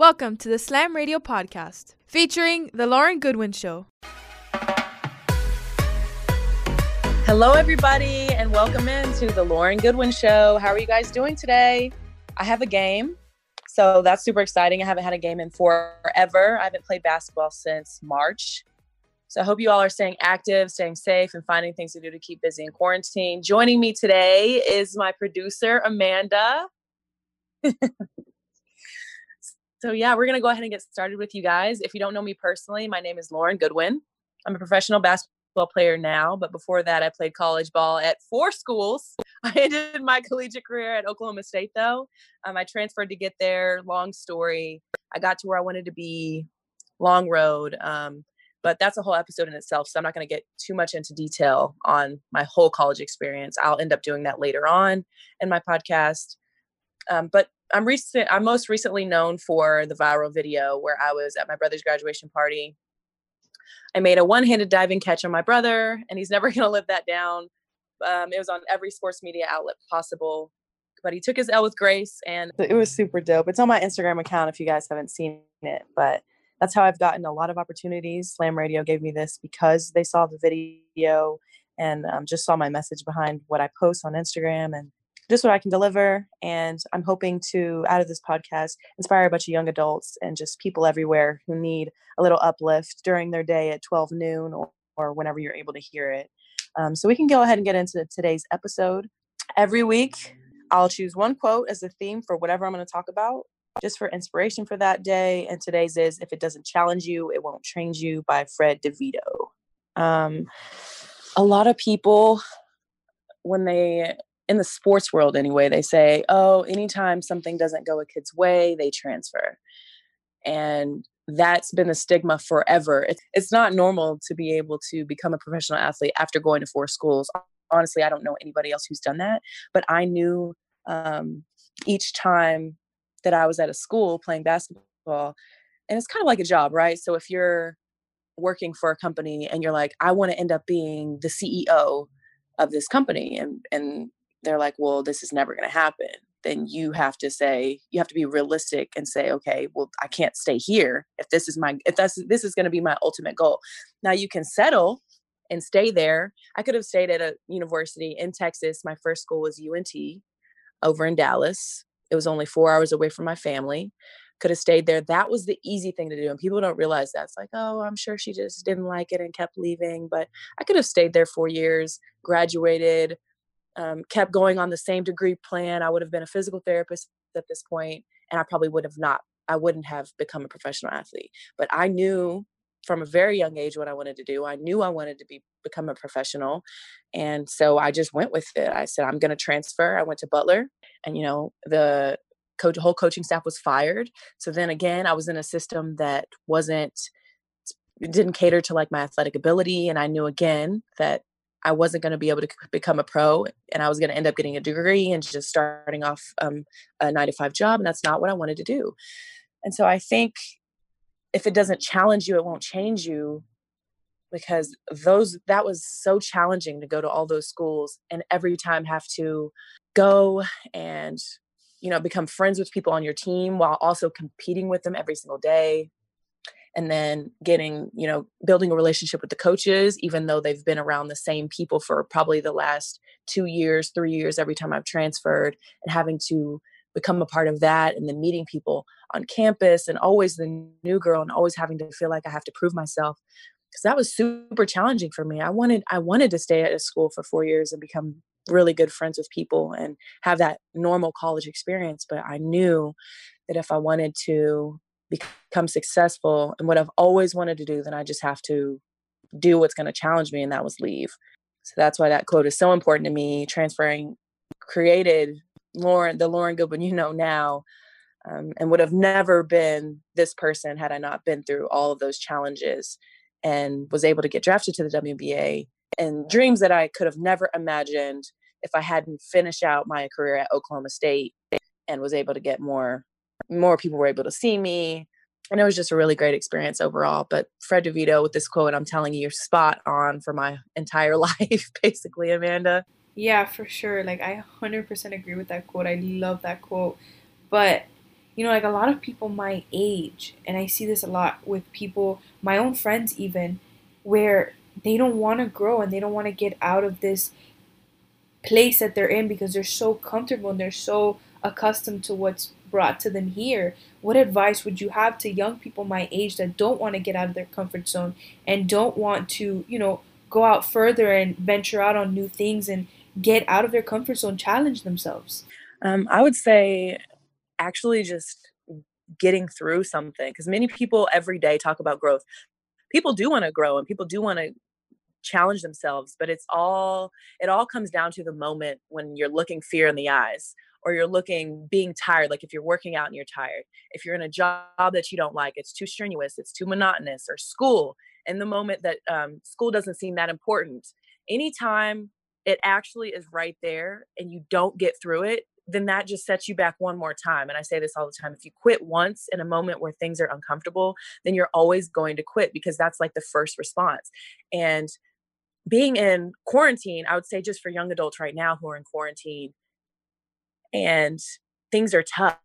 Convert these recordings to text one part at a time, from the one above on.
Welcome to the Slam Radio podcast featuring The Lauren Goodwin Show. Hello, everybody, and welcome into The Lauren Goodwin Show. How are you guys doing today? I have a game, so that's super exciting. I haven't had a game in forever. I haven't played basketball since March. So I hope you all are staying active, staying safe, and finding things to do to keep busy in quarantine. Joining me today is my producer, Amanda. So, yeah, we're going to go ahead and get started with you guys. If you don't know me personally, my name is Lauren Goodwin. I'm a professional basketball player now, but before that, I played college ball at four schools. I ended my collegiate career at Oklahoma State, though. Um, I transferred to get there. Long story. I got to where I wanted to be, long road. Um, but that's a whole episode in itself. So I'm not going to get too much into detail on my whole college experience. I'll end up doing that later on in my podcast. Um, but I'm recent. I'm most recently known for the viral video where I was at my brother's graduation party. I made a one-handed diving catch on my brother, and he's never going to live that down. Um, it was on every sports media outlet possible, but he took his L with grace, and it was super dope. It's on my Instagram account if you guys haven't seen it, but that's how I've gotten a lot of opportunities. Slam Radio gave me this because they saw the video and um, just saw my message behind what I post on Instagram and just what I can deliver. And I'm hoping to, out of this podcast, inspire a bunch of young adults and just people everywhere who need a little uplift during their day at 12 noon or, or whenever you're able to hear it. Um, so we can go ahead and get into today's episode. Every week, I'll choose one quote as a theme for whatever I'm going to talk about, just for inspiration for that day. And today's is If It Doesn't Challenge You, It Won't Change You by Fred DeVito. Um, a lot of people, when they in the sports world anyway, they say, oh, anytime something doesn't go a kid's way, they transfer. And that's been a stigma forever. It's not normal to be able to become a professional athlete after going to four schools. Honestly, I don't know anybody else who's done that, but I knew um, each time that I was at a school playing basketball, and it's kind of like a job, right? So if you're working for a company and you're like, I want to end up being the CEO of this company, and and they're like, well, this is never going to happen, then you have to say, you have to be realistic and say, okay, well, I can't stay here if this is my, if that's, this is going to be my ultimate goal. Now you can settle and stay there. I could have stayed at a university in Texas. My first school was UNT over in Dallas. It was only four hours away from my family. Could have stayed there. That was the easy thing to do. And people don't realize that. It's like, oh, I'm sure she just didn't like it and kept leaving. But I could have stayed there four years, graduated, um, kept going on the same degree plan, I would have been a physical therapist at this point, and I probably would have not. I wouldn't have become a professional athlete. But I knew from a very young age what I wanted to do. I knew I wanted to be become a professional, and so I just went with it. I said I'm going to transfer. I went to Butler, and you know the coach, whole coaching staff was fired. So then again, I was in a system that wasn't didn't cater to like my athletic ability, and I knew again that I wasn't going to be able to become a pro and I was going to end up getting a degree and just starting off um, a nine to five job. And that's not what I wanted to do. And so I think if it doesn't challenge you, it won't change you because those that was so challenging to go to all those schools and every time have to go and you know become friends with people on your team while also competing with them every single day and then getting you know building a relationship with the coaches even though they've been around the same people for probably the last two years three years every time i've transferred and having to become a part of that and then meeting people on campus and always the new girl and always having to feel like i have to prove myself because that was super challenging for me. I wanted i wanted to stay at a school for four years and become really good friends with people and have that normal college experience but i knew that if i wanted to become successful and what I've always wanted to do, then I just have to do what's going to challenge me, and that was leave. So that's why that quote is so important to me. Transferring created Lauren, the Lauren Goodwin you know now, um, and would have never been this person had I not been through all of those challenges and was able to get drafted to the WNBA and dreams that I could have never imagined if I hadn't finished out my career at Oklahoma State and was able to get more more people were able to see me. And it was just a really great experience overall. But Fred DeVito with this quote, I'm telling you, you're spot on for my entire life, basically, Amanda. Yeah, for sure. Like, I 100% agree with that quote. I love that quote. But, you know, like a lot of people my age, and I see this a lot with people, my own friends even, where they don't want to grow and they don't want to get out of this place that they're in because they're so comfortable and they're so accustomed to what's brought to them here. What advice would you have to young people my age that don't want to get out of their comfort zone and don't want to, you know, go out further and venture out on new things and get out of their comfort zone, challenge themselves? Um, I would say actually just getting through something because many people every day talk about growth. People do want to grow and people do want to challenge themselves, but it's all it all comes down to the moment when you're looking fear in the eyes or you're looking being tired like if you're working out and you're tired if you're in a job that you don't like it's too strenuous it's too monotonous or school in the moment that um, school doesn't seem that important anytime it actually is right there and you don't get through it then that just sets you back one more time and i say this all the time if you quit once in a moment where things are uncomfortable then you're always going to quit because that's like the first response and being in quarantine i would say just for young adults right now who are in quarantine and things are tough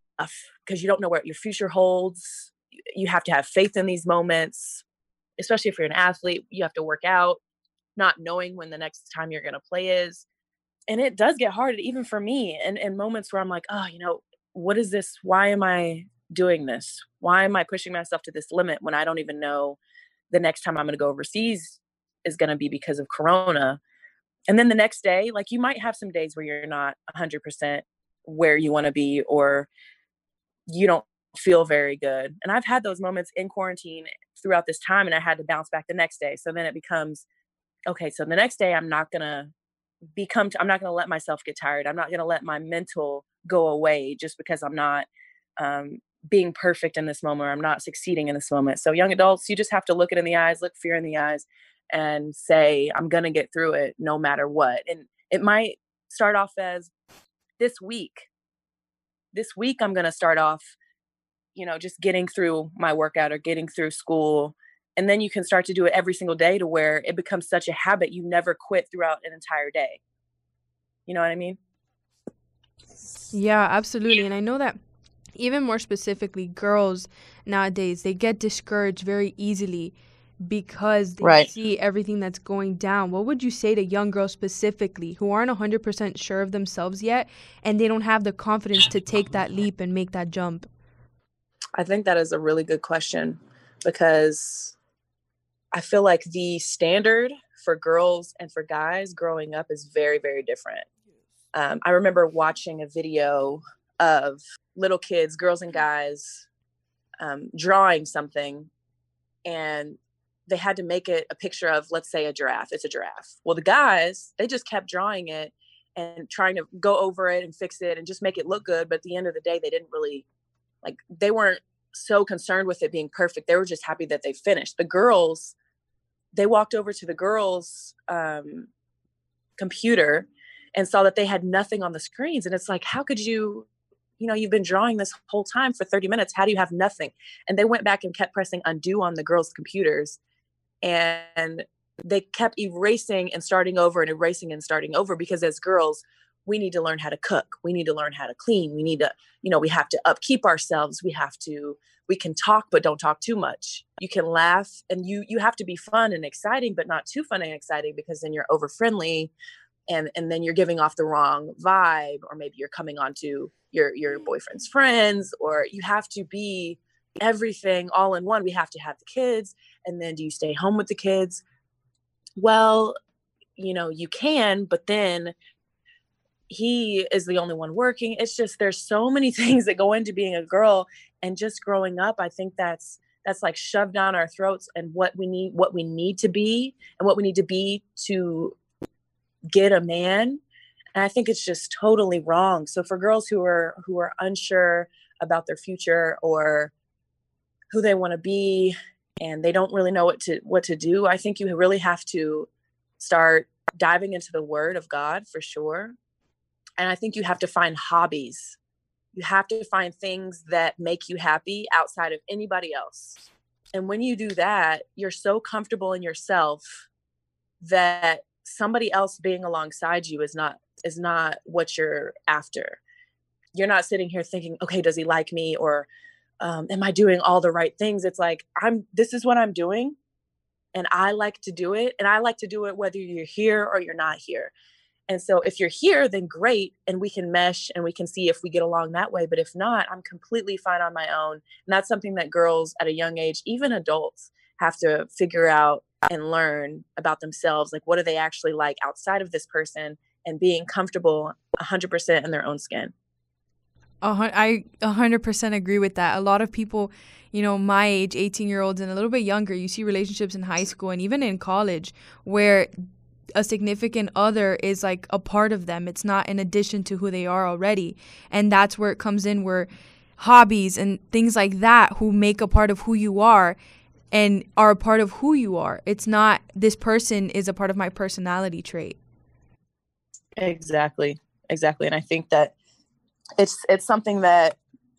because you don't know what your future holds. You have to have faith in these moments especially if you're an athlete you have to work out not knowing when the next time you're going to play is and it does get hard even for me and in moments where i'm like oh you know what is this? Why am i doing this? Why am i pushing myself to this limit when i don't even know the next time i'm going to go overseas is going to be because of corona? And then the next day like you might have some days where you're not 100% where you want to be or you don't feel very good. And I've had those moments in quarantine throughout this time and I had to bounce back the next day. So then it becomes okay, so the next day I'm not going to become I'm not going to let myself get tired. I'm not going to let my mental go away just because I'm not um, being perfect in this moment or I'm not succeeding in this moment. So young adults, you just have to look it in the eyes, look fear in the eyes and say I'm going to get through it no matter what. And it might start off as this week this week i'm going to start off you know just getting through my workout or getting through school and then you can start to do it every single day to where it becomes such a habit you never quit throughout an entire day. You know what i mean? Yeah absolutely and i know that even more specifically girls nowadays they get discouraged very easily because they right. see everything that's going down. What would you say to young girls specifically who aren't 100% sure of themselves yet and they don't have the confidence to take that leap and make that jump? I think that is a really good question because I feel like the standard for girls and for guys growing up is very, very different. Um, I remember watching a video of little kids, girls and guys, um, drawing something and they had to make it a picture of let's say a giraffe it's a giraffe. Well the guys they just kept drawing it and trying to go over it and fix it and just make it look good but at the end of the day they didn't really like they weren't so concerned with it being perfect. They were just happy that they finished. The girls they walked over to the girls um, computer and saw that they had nothing on the screens and it's like how could you you know you've been drawing this whole time for 30 minutes. How do you have nothing? And they went back and kept pressing undo on the girls computers and they kept erasing and starting over and erasing and starting over because as girls we need to learn how to cook we need to learn how to clean we need to you know we have to upkeep ourselves we have to we can talk but don't talk too much. You can laugh and you you have to be fun and exciting but not too fun and exciting because then you're over friendly and and then you're giving off the wrong vibe or maybe you're coming on to your your boyfriend's friends or you have to be everything all in one we have to have the kids and then do you stay home with the kids? Well you know you can but then he is the only one working. It's just there's so many things that go into being a girl and just growing up i think that's that's like shoved down our throats and what we need what we need to be and what we need to be to get a man and i think it's just totally wrong. So for girls who are who are unsure about their future or who they want to be and they don't really know what to what to do. I think you really have to start diving into the word of god for sure. And i think you have to find hobbies. You have to find things that make you happy outside of anybody else. And when you do that you're so comfortable in yourself that somebody else being alongside you is not is not what you're after. You're not sitting here thinking, okay, does he like me? or um, am I doing all the right things? It's like I'm. This is what I'm doing, and I like to do it, and I like to do it whether you're here or you're not here. And so if you're here, then great, and we can mesh and we can see if we get along that way. But if not, I'm completely fine on my own. And that's something that girls at a young age, even adults, have to figure out and learn about themselves. Like, what do they actually like outside of this person? And being comfortable 100% in their own skin. I 100% agree with that. A lot of people, you know, my age, 18 year olds and a little bit younger, you see relationships in high school and even in college where a significant other is like a part of them. It's not in addition to who they are already. And that's where it comes in where hobbies and things like that who make a part of who you are and are a part of who you are. It's not this person is a part of my personality trait. Exactly. Exactly. And I think that it's it's something that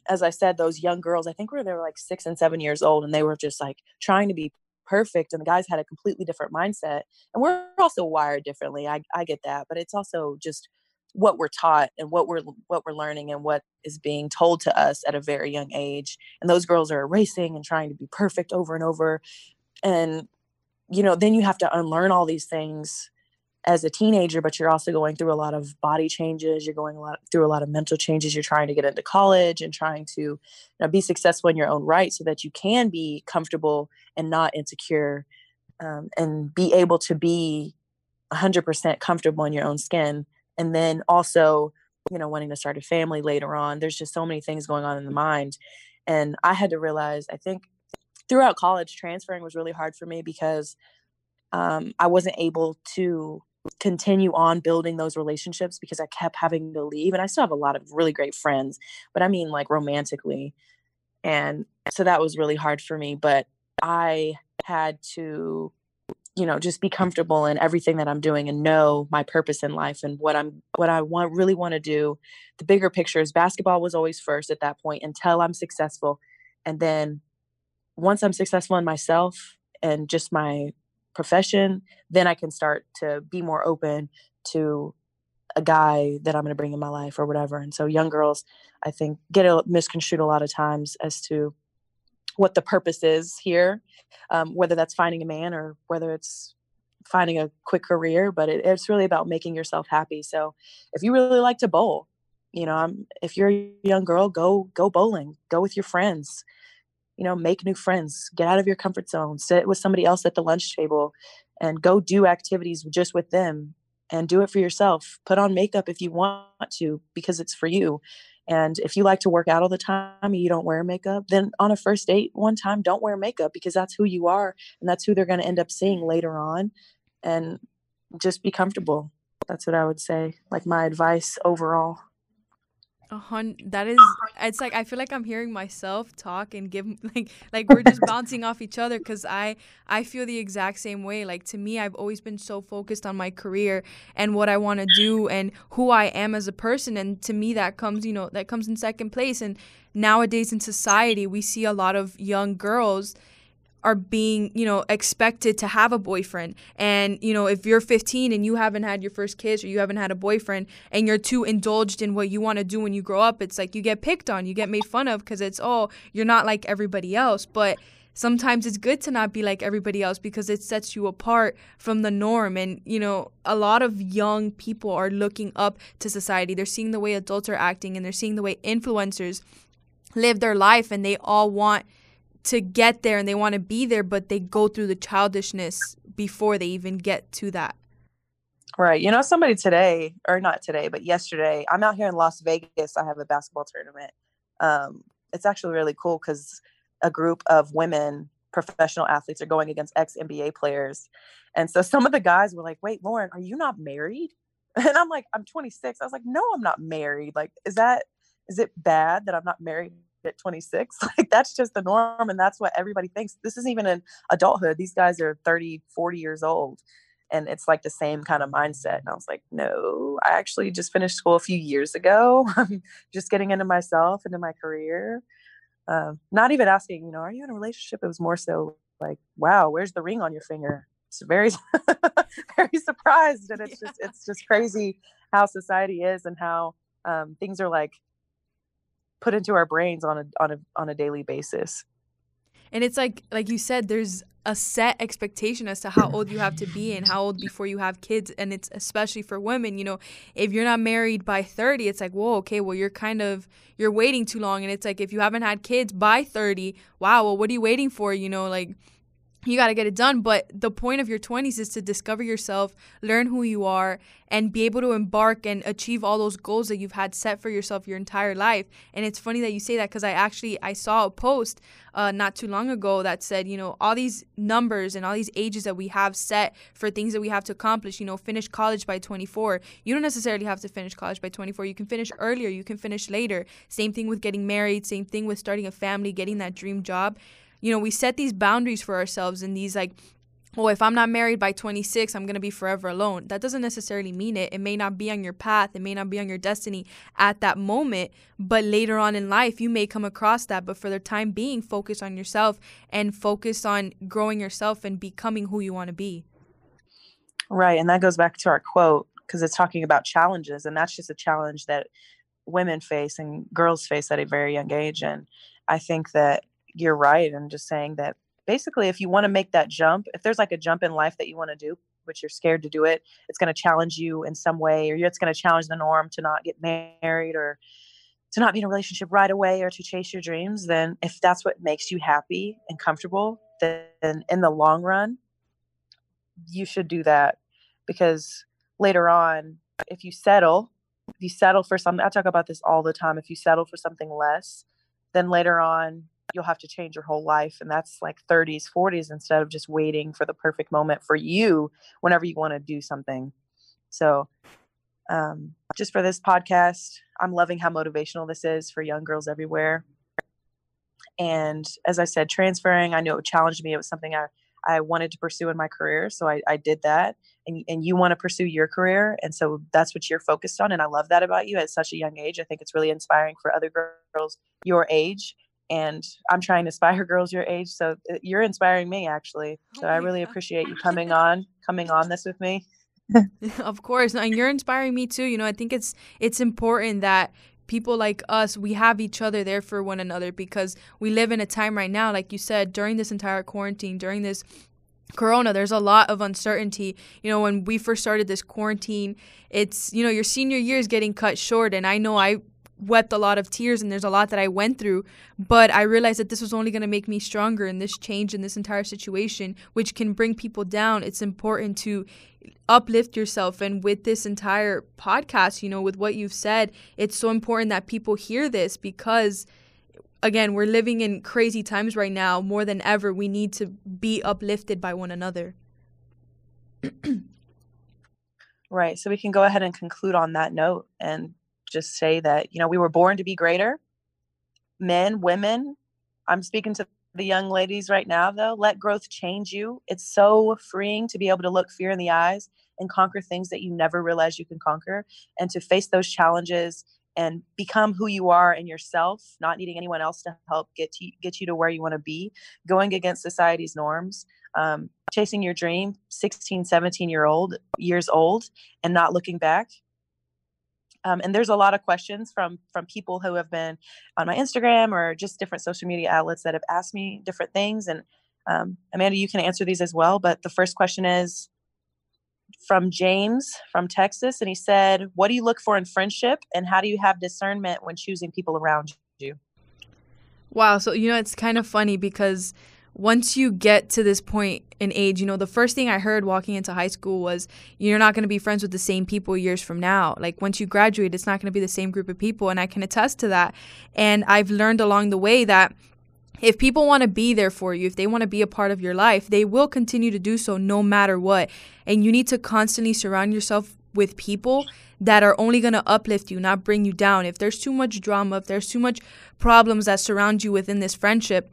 as I said, those young girls, I think were they were like six and seven years old, and they were just like trying to be perfect, and the guys had a completely different mindset. And we're also wired differently. I I get that, but it's also just what we're taught and what we're what we're learning and what is being told to us at a very young age. And those girls are racing and trying to be perfect over and over, and you know, then you have to unlearn all these things as a teenager, but you're also going through a lot of body changes. You're going a lot through a lot of mental changes. You're trying to get into college and trying to you know, be successful in your own right, so that you can be comfortable and not insecure, um, and be able to be 100% comfortable in your own skin. And then also, you know, wanting to start a family later on. There's just so many things going on in the mind, and I had to realize. I think throughout college, transferring was really hard for me because um, I wasn't able to continue on building those relationships because I kept having to leave. And I still have a lot of really great friends, but I mean like romantically. And so that was really hard for me. But I had to, you know, just be comfortable in everything that I'm doing and know my purpose in life and what I'm what I want really want to do. The bigger picture is basketball was always first at that point until I'm successful. And then once I'm successful in myself and just my profession, then I can start to be more open to a guy that I'm going to bring in my life or whatever. And so young girls, I think, get a, misconstrued a lot of times as to what the purpose is here, um, whether that's finding a man or whether it's finding a quick career. But it, it's really about making yourself happy. So if you really like to bowl, you know, I'm, if you're a young girl, go go bowling, go with your friends, you know make new friends get out of your comfort zone sit with somebody else at the lunch table and go do activities just with them and do it for yourself. Put on makeup if you want to because it's for you. And if you like to work out all the time and you don't wear makeup then on a first date one time don't wear makeup because that's who you are and that's who they're going to end up seeing later on and just be comfortable. That's what i would say like my advice overall a hun that is it's like I feel like I'm hearing myself talk and give like like we're just bouncing off each other cuz I I feel the exact same way. Like to me I've always been so focused on my career and what I want to do and who I am as a person. And to me that comes you know that comes in second place. And nowadays in society we see a lot of young girls are being, you know, expected to have a boyfriend. And, you know, if you're 15 and you haven't had your first kiss or you haven't had a boyfriend and you're too indulged in what you want to do when you grow up, it's like you get picked on, you get made fun of because it's, oh, you're not like everybody else. But sometimes it's good to not be like everybody else because it sets you apart from the norm. And, you know, a lot of young people are looking up to society. They're seeing the way adults are acting and they're seeing the way influencers live their life and they all want to get there and they want to be there, but they go through the childishness before they even get to that. Right. You know, somebody today, or not today, but yesterday, I'm out here in Las Vegas. I have a basketball tournament. Um, it's actually really cool because a group of women professional athletes are going against ex NBA players. And so some of the guys were like, wait, Lauren, are you not married? And I'm like, I'm 26. I was like, no, I'm not married. Like, is that, is it bad that I'm not married at 26 like that's just the norm and that's what everybody thinks. This isn't even an adulthood these guys are 30 40 years old and it's like the same kind of mindset and i was like no i actually just finished school a few years ago i'm just getting into myself into my career. Um, not even asking you know are you in a relationship? It was more so like wow where's the ring on your finger? It's very very surprised and it's yeah. just it's just crazy how society is and how um, things are like put into our brains on a on a on a daily basis. And it's like like you said, there's a set expectation as to how old you have to be and how old before you have kids. And it's especially for women you know if you're not married by 30 it's like whoa okay well you're kind of you're waiting too long. And it's like if you haven't had kids by 30 wow well what are you waiting for? You know like you got to get it done. But the point of your 20s is to discover yourself, learn who you are, and be able to embark and achieve all those goals that you've had set for yourself your entire life. And it's funny that you say that because I actually I saw a post uh, not too long ago that said, you know, all these numbers and all these ages that we have set for things that we have to accomplish. You know, finish college by 24. You don't necessarily have to finish college by 24. You can finish earlier. You can finish later. Same thing with getting married. Same thing with starting a family, getting that dream job you know, we set these boundaries for ourselves and these like oh, if I'm not married by 26, I'm going to be forever alone. That doesn't necessarily mean it. It may not be on your path, it may not be on your destiny at that moment, but later on in life, you may come across that. But for the time being, focus on yourself and focus on growing yourself and becoming who you want to be. Right. And that goes back to our quote because it's talking about challenges. And that's just a challenge that women face and girls face at a very young age. And I think that you're right and just saying that basically if you want to make that jump if there's like a jump in life that you want to do but you're scared to do it it's going to challenge you in some way or it's going to challenge the norm to not get married or to not be in a relationship right away or to chase your dreams then if that's what makes you happy and comfortable then in the long run you should do that because later on if you settle if you settle for something i talk about this all the time if you settle for something less then later on you'll have to change your whole life and that's like 30s 40s instead of just waiting for the perfect moment for you whenever you want to do something so um, just for this podcast i'm loving how motivational this is for young girls everywhere and as i said transferring i know it challenged me it was something i I wanted to pursue in my career. So I, I did that. And, and you want to pursue your career. And so that's what you're focused on. And I love that about you at such a young age. I think it's really inspiring for other girls your age and I'm trying to inspire girls your age. So uh, you're inspiring me actually. So oh I really God. appreciate you coming on, coming on this with me. of course, and you're inspiring me too. You know, I think it's it's important that people like us we have each other there for one another because we live in a time right now like you said during this entire quarantine during this corona there's a lot of uncertainty you know when we first started this quarantine it's you know your senior year is getting cut short and i know i wept a lot of tears and there's a lot that I went through, but I realized that this was only going to make me stronger in this change in this entire situation, which can bring people down. It's important to uplift yourself. And with this entire podcast, you know, with what you've said, it's so important that people hear this because. Again, we're living in crazy times right now. More than ever, we need to be uplifted by one another. right. So we can go ahead and conclude on that note and just say that, you know, we were born to be greater. Men, women, I'm speaking to the young ladies right now, though. Let growth change you. It's so freeing to be able to look fear in the eyes and conquer things that you never realized you can conquer and to face those challenges and become who you are in yourself, not needing anyone else to help get to, get you to where you want to be, going against society's norms, um, chasing your dream, 16, 17 year old years old, and not looking back um, and there's a lot of questions from from people who have been on my Instagram or just different social media outlets that have asked me different things. And um, Amanda, you can answer these as well. But the first question is from James from Texas, and he said, "What do you look for in friendship, and how do you have discernment when choosing people around you?" Wow. So you know, it's kind of funny because once you get to this point in age, you know, the first thing I heard walking into high school was you're not going to be friends with the same people years from now. Like once you graduate, it's not going to be the same group of people. And I can attest to that. And I've learned along the way that if people want to be there for you, if they want to be a part of your life, they will continue to do so no matter what. And you need to constantly surround yourself with people that are only going to uplift you, not bring you down. If there's too much drama, if there's too much problems that surround you within this friendship,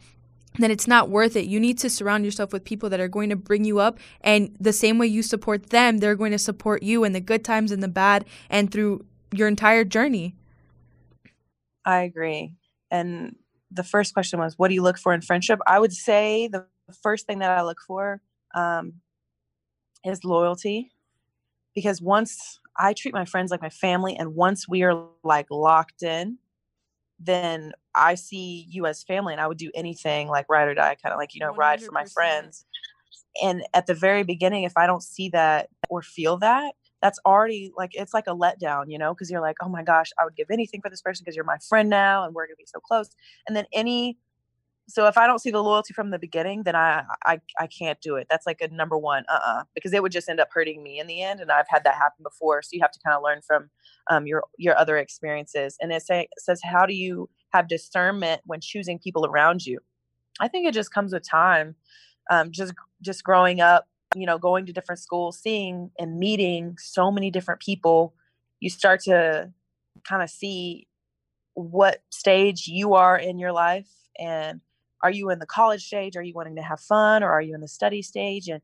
then it's not worth it. You need to surround yourself with people that are going to bring you up. And the same way you support them, they're going to support you in the good times and the bad and through your entire journey. I agree. And the first question was, what do you look for in friendship? I would say the first thing that I look for um, is loyalty. Because once I treat my friends like my family, and once we are like locked in, then I see you as family and I would do anything like ride or die, kind of like, you know, 100%. ride for my friends. And at the very beginning, if I don't see that or feel that, that's already like it's like a letdown, you know, because you're like, oh my gosh, I would give anything for this person because you're my friend now and we're gonna be so close. And then any so if I don't see the loyalty from the beginning, then I I I can't do it. That's like a number one, uh uh-uh, uh because it would just end up hurting me in the end. And I've had that happen before. So you have to kind of learn from um, your your other experiences. And it, say, it says, how do you have discernment when choosing people around you? I think it just comes with time. Um, just just growing up you know, going to different schools, seeing and meeting so many different people, you start to kind of see what stage you are in your life and are you in the college stage are you wanting to have fun or are you in the study stage and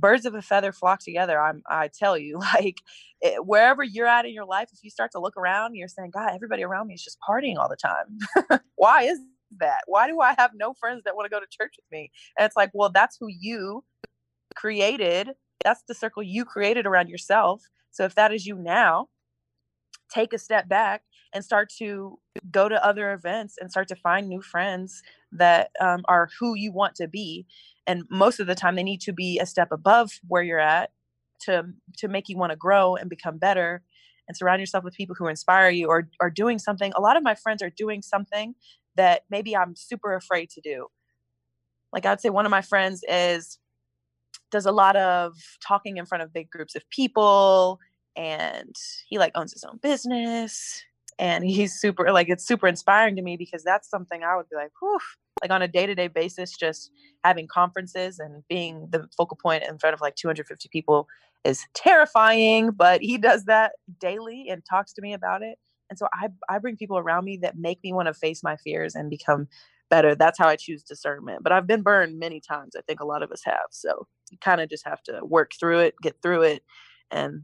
birds of a feather flock together i'm i tell you like it, wherever you're at in your life if you start to look around you're saying god everybody around me is just partying all the time why is that why do i have no friends that want to go to church with me and it's like well that's who you created, that's the circle you created around yourself. So if that is you now, take a step back and start to go to other events and start to find new friends that um, are who you want to be. And most of the time, they need to be a step above where you're at to to make you want to grow and become better. And surround yourself with people who inspire you or are doing something. A lot of my friends are doing something that maybe I'm super afraid to do. Like I'd say one of my friends is does a lot of talking in front of big groups of people and he like owns his own business and he's super like it's super inspiring to me because that's something I would be like, whew, like on a day-to-day basis, just having conferences and being the focal point in front of like 250 people is terrifying, but he does that daily and talks to me about it. And so I I bring people around me that make me want to face my fears and become better. That's how I choose discernment. But I've been burned many times. I think a lot of us have. So you kind of just have to work through it, get through it, and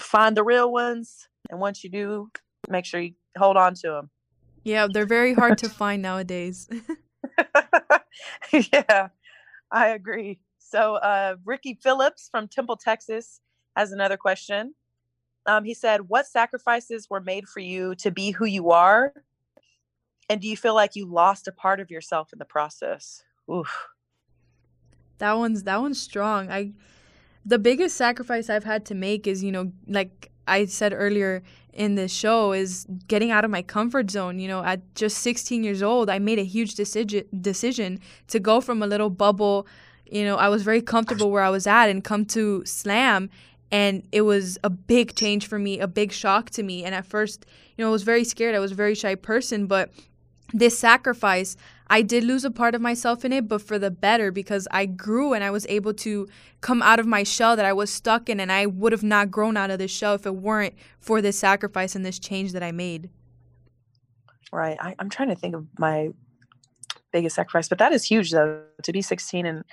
find the real ones. And once you do, make sure you hold on to them. Yeah, they're very hard to find nowadays. yeah, I agree. So, uh, Ricky Phillips from Temple, Texas, has another question. Um, he said, What sacrifices were made for you to be who you are and do you feel like you lost a part of yourself in the process? Oof. That one's that one's strong. I the biggest sacrifice I've had to make is, you know, like I said earlier in this show is getting out of my comfort zone. You know, at just 16 years old, I made a huge decision decision to go from a little bubble. You know, I was very comfortable where I was at and come to slam and it was a big change for me, a big shock to me. And at first, you know, I was very scared. I was a very shy person, but this sacrifice, I did lose a part of myself in it, but for the better because I grew and I was able to come out of my shell that I was stuck in, and I would have not grown out of this shell if it weren't for this sacrifice and this change that I made. Right. I, I'm trying to think of my biggest sacrifice, but that is huge though. To be 16 and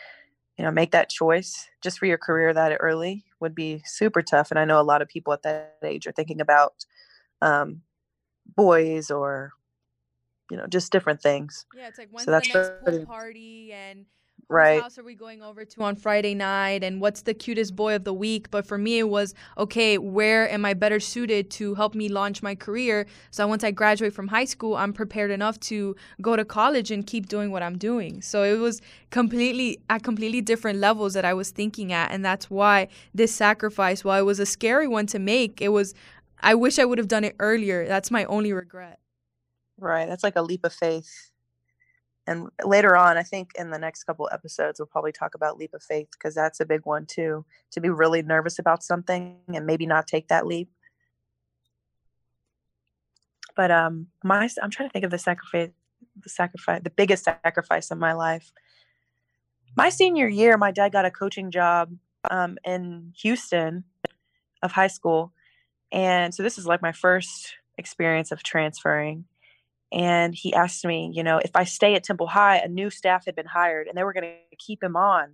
you know make that choice just for your career that early would be super tough. And I know a lot of people at that age are thinking about um, boys or you know, just different things. Yeah, it's like when's so the next pool party and right. house are we going over to on Friday night and what's the cutest boy of the week? But for me, it was okay. Where am I better suited to help me launch my career? So once I graduate from high school, I'm prepared enough to go to college and keep doing what I'm doing. So it was completely at completely different levels that I was thinking at, and that's why this sacrifice, while it was a scary one to make, it was. I wish I would have done it earlier. That's my only regret. Right. That's like a leap of faith. And later on, I think in the next couple episodes, we'll probably talk about leap of faith because that's a big one too. To be really nervous about something and maybe not take that leap. But um, my I'm trying to think of the sacrifice, the sacrifice, the biggest sacrifice of my life. My senior year, my dad got a coaching job um, in Houston of high school, and so this is like my first experience of transferring and he asked me, you know, if I stay at Temple High, a new staff had been hired and they were going to keep him on.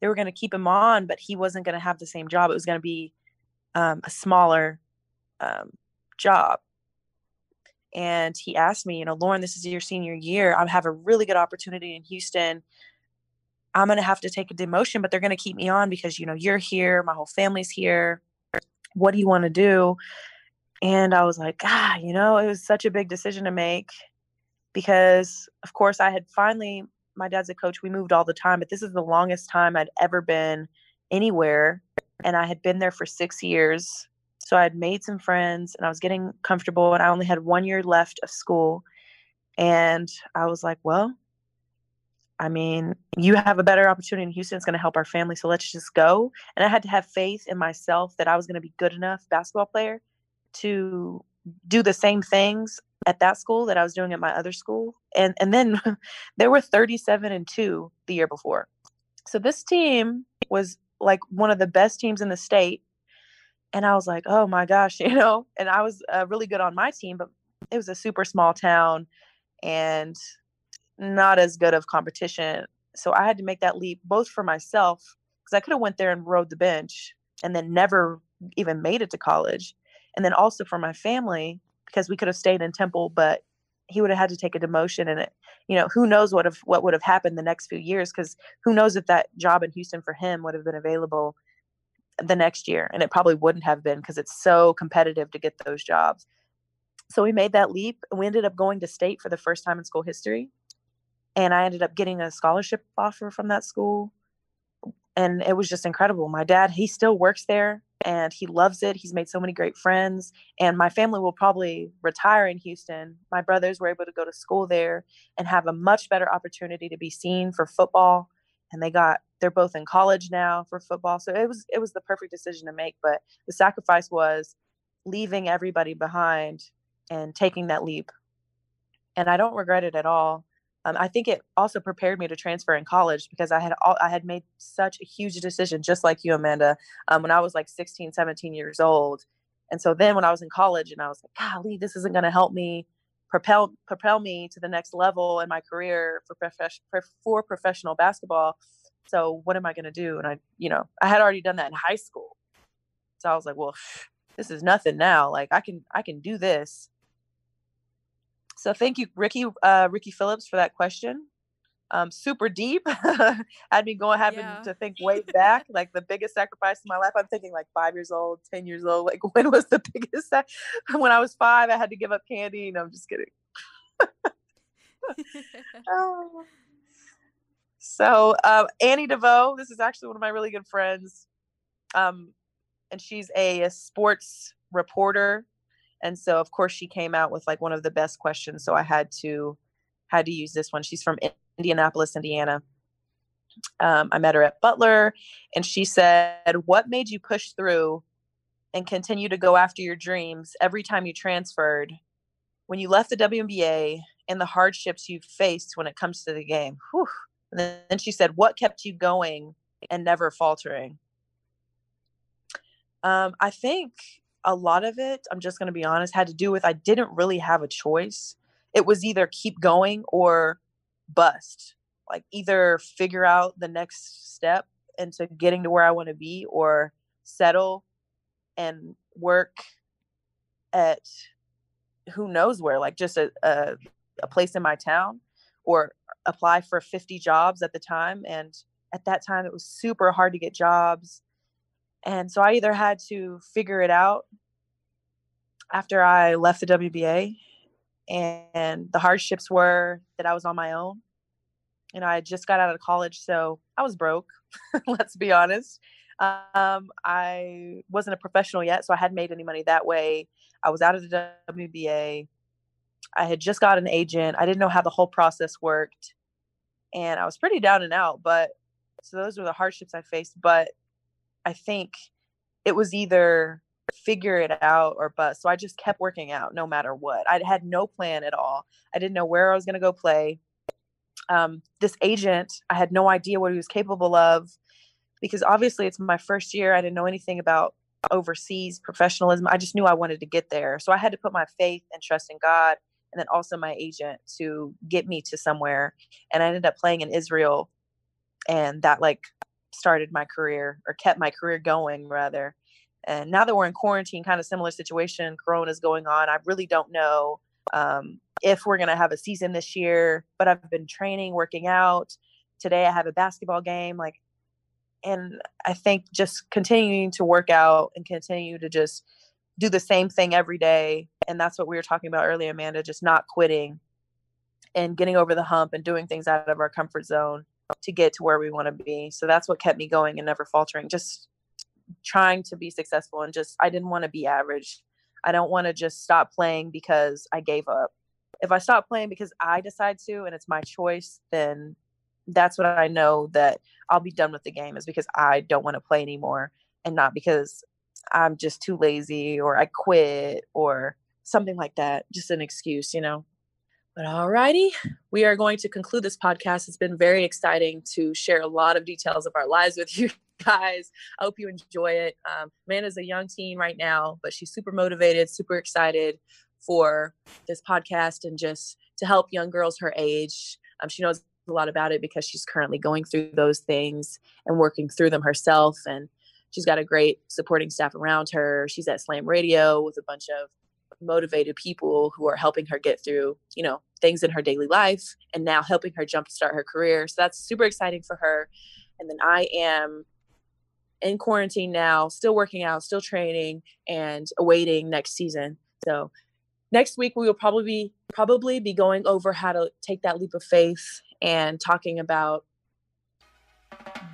They were going to keep him on, but he wasn't going to have the same job. It was going to be um, a smaller um, job. And he asked me, you know, Lauren, this is your senior year. I have a really good opportunity in Houston. I'm going to have to take a demotion, but they're going to keep me on because, you know, you're here. My whole family's here. What do you want to do? And I was like, ah, you know, it was such a big decision to make because, of course, I had finally, my dad's a coach, we moved all the time, but this is the longest time I'd ever been anywhere. And I had been there for six years. So I had made some friends and I was getting comfortable, and I only had one year left of school. And I was like, well, I mean, you have a better opportunity in Houston. It's going to help our family. So let's just go. And I had to have faith in myself that I was going to be good enough basketball player to do the same things at that school that I was doing at my other school. And and then there were 37 and 2 the year before. So this team was like one of the best teams in the state. And I was like, "Oh my gosh, you know." And I was uh, really good on my team, but it was a super small town and not as good of competition. So I had to make that leap both for myself because I could have went there and rode the bench and then never even made it to college. And then also for my family because we could have stayed in Temple, but he would have had to take a demotion and it, you know, who knows what have what would have happened the next few years because who knows if that job in Houston for him would have been available the next year and it probably wouldn't have been because it's so competitive to get those jobs. So we made that leap and we ended up going to state for the first time in school history and I ended up getting a scholarship offer from that school. And it was just incredible. My dad, he still works there and he loves it. He's made so many great friends. And my family will probably retire in Houston. My brothers were able to go to school there and have a much better opportunity to be seen for football. And they got they're both in college now for football. So it was it was the perfect decision to make. But the sacrifice was leaving everybody behind and taking that leap. And I don't regret it at all um, I think it also prepared me to transfer in college because I had all, I had made such a huge decision, just like you, Amanda, um, when I was like 16, 17 years old. And so then when I was in college and I was like, golly, this isn't going to help me propel propel me to the next level in my career for profession for professional basketball. So what am I going to do? And I, you know, I had already done that in high school. So I was like, well, this is nothing now. Like I can I can do this. So thank you, Ricky, uh, Ricky Phillips, for that question. Um, super deep. Had me going, having yeah. to think way back, like the biggest sacrifice in my life. I'm thinking like five years old, ten years old. Like when was the biggest? Sac- when I was five, I had to give up candy. No, I'm just kidding. oh. So uh, Annie DeVoe, this is actually one of my really good friends, um, and she's a, a sports reporter and so of course she came out with like one of the best questions so i had to had to use this one. She's from indianapolis indiana. Um, i met her at butler and she said what made you push through and continue to go after your dreams every time you transferred when you left the WNBA and the hardships you faced when it comes to the game? Whew. and then she said what kept you going and never faltering? Um, i think a lot of it, I'm just going to be honest, had to do with I didn't really have a choice. It was either keep going or bust. Like either figure out the next step into getting to where I want to be or settle and work at who knows where, like just a, a, a place in my town or apply for 50 jobs at the time. And at that time, it was super hard to get jobs and so I either had to figure it out after I left the WNBA, and the hardships were that I was on my own. And I just got out of college, so I was broke. let's be honest. Um, I wasn't a professional yet, so I hadn't made any money that way. I was out of the WNBA. I had just got an agent. I didn't know how the whole process worked, and I was pretty down and out. But so those were the hardships I faced. But I think it was either figure it out or bust. So I just kept working out no matter what. I had no plan at all. I didn't know where I was going to go play. Um, this agent, I had no idea what he was capable of because obviously it's my first year. I didn't know anything about overseas professionalism. I just knew I wanted to get there. So I had to put my faith and trust in God and then also my agent to get me to somewhere. And I ended up playing in Israel and that like started my career or kept my career going rather. And now that we're in quarantine, kind of similar situation, Corona is going on. I really don't know um, if we're going to have a season this year, but I've been training, working out. Today I have a basketball game. Like, and I think just continuing to work out and continue to just do the same thing every day. And that's what we were talking about earlier, Amanda, just not quitting and getting over the hump and doing things out of our comfort zone to get to where we want to be. So that's what kept me going and never faltering. Just trying to be successful and just I didn't want to be average. I don't want to just stop playing because I gave up. If I stop playing because I decide to and it's my choice, then that's what I know that I'll be done with the game is because I don't want to play anymore and not because I'm just too lazy or I quit or something like that. Just an excuse, you know. But alrighty, we are going to conclude this podcast. It's been very exciting to share a lot of details of our lives with you guys. I hope you enjoy it. Um, Amanda's a young teen right now, but she's super motivated, super excited for this podcast and just to help young girls her age. Um, she knows a lot about it because she's currently going through those things and working through them herself. And she's got a great supporting staff around her. She's at Slam Radio with a bunch of motivated people who are helping her get through, you know, things in her daily life and now helping her jumpstart her career. So that's super exciting for her. And then I am in quarantine now, still working out, still training, and awaiting next season. So next week we will probably be probably be going over how to take that leap of faith and talking about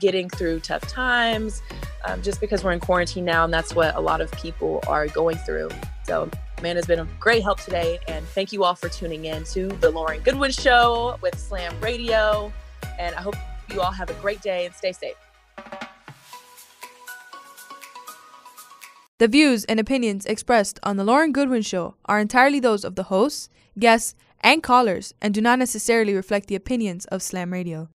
getting through tough times um, just because we're in quarantine now and that's what a lot of people are going through so man has been a great help today and thank you all for tuning in to the lauren goodwin show with slam radio and i hope you all have a great day and stay safe The views and opinions expressed on The Lauren Goodwin Show are entirely those of the hosts, guests, and callers and do not necessarily reflect the opinions of Slam Radio.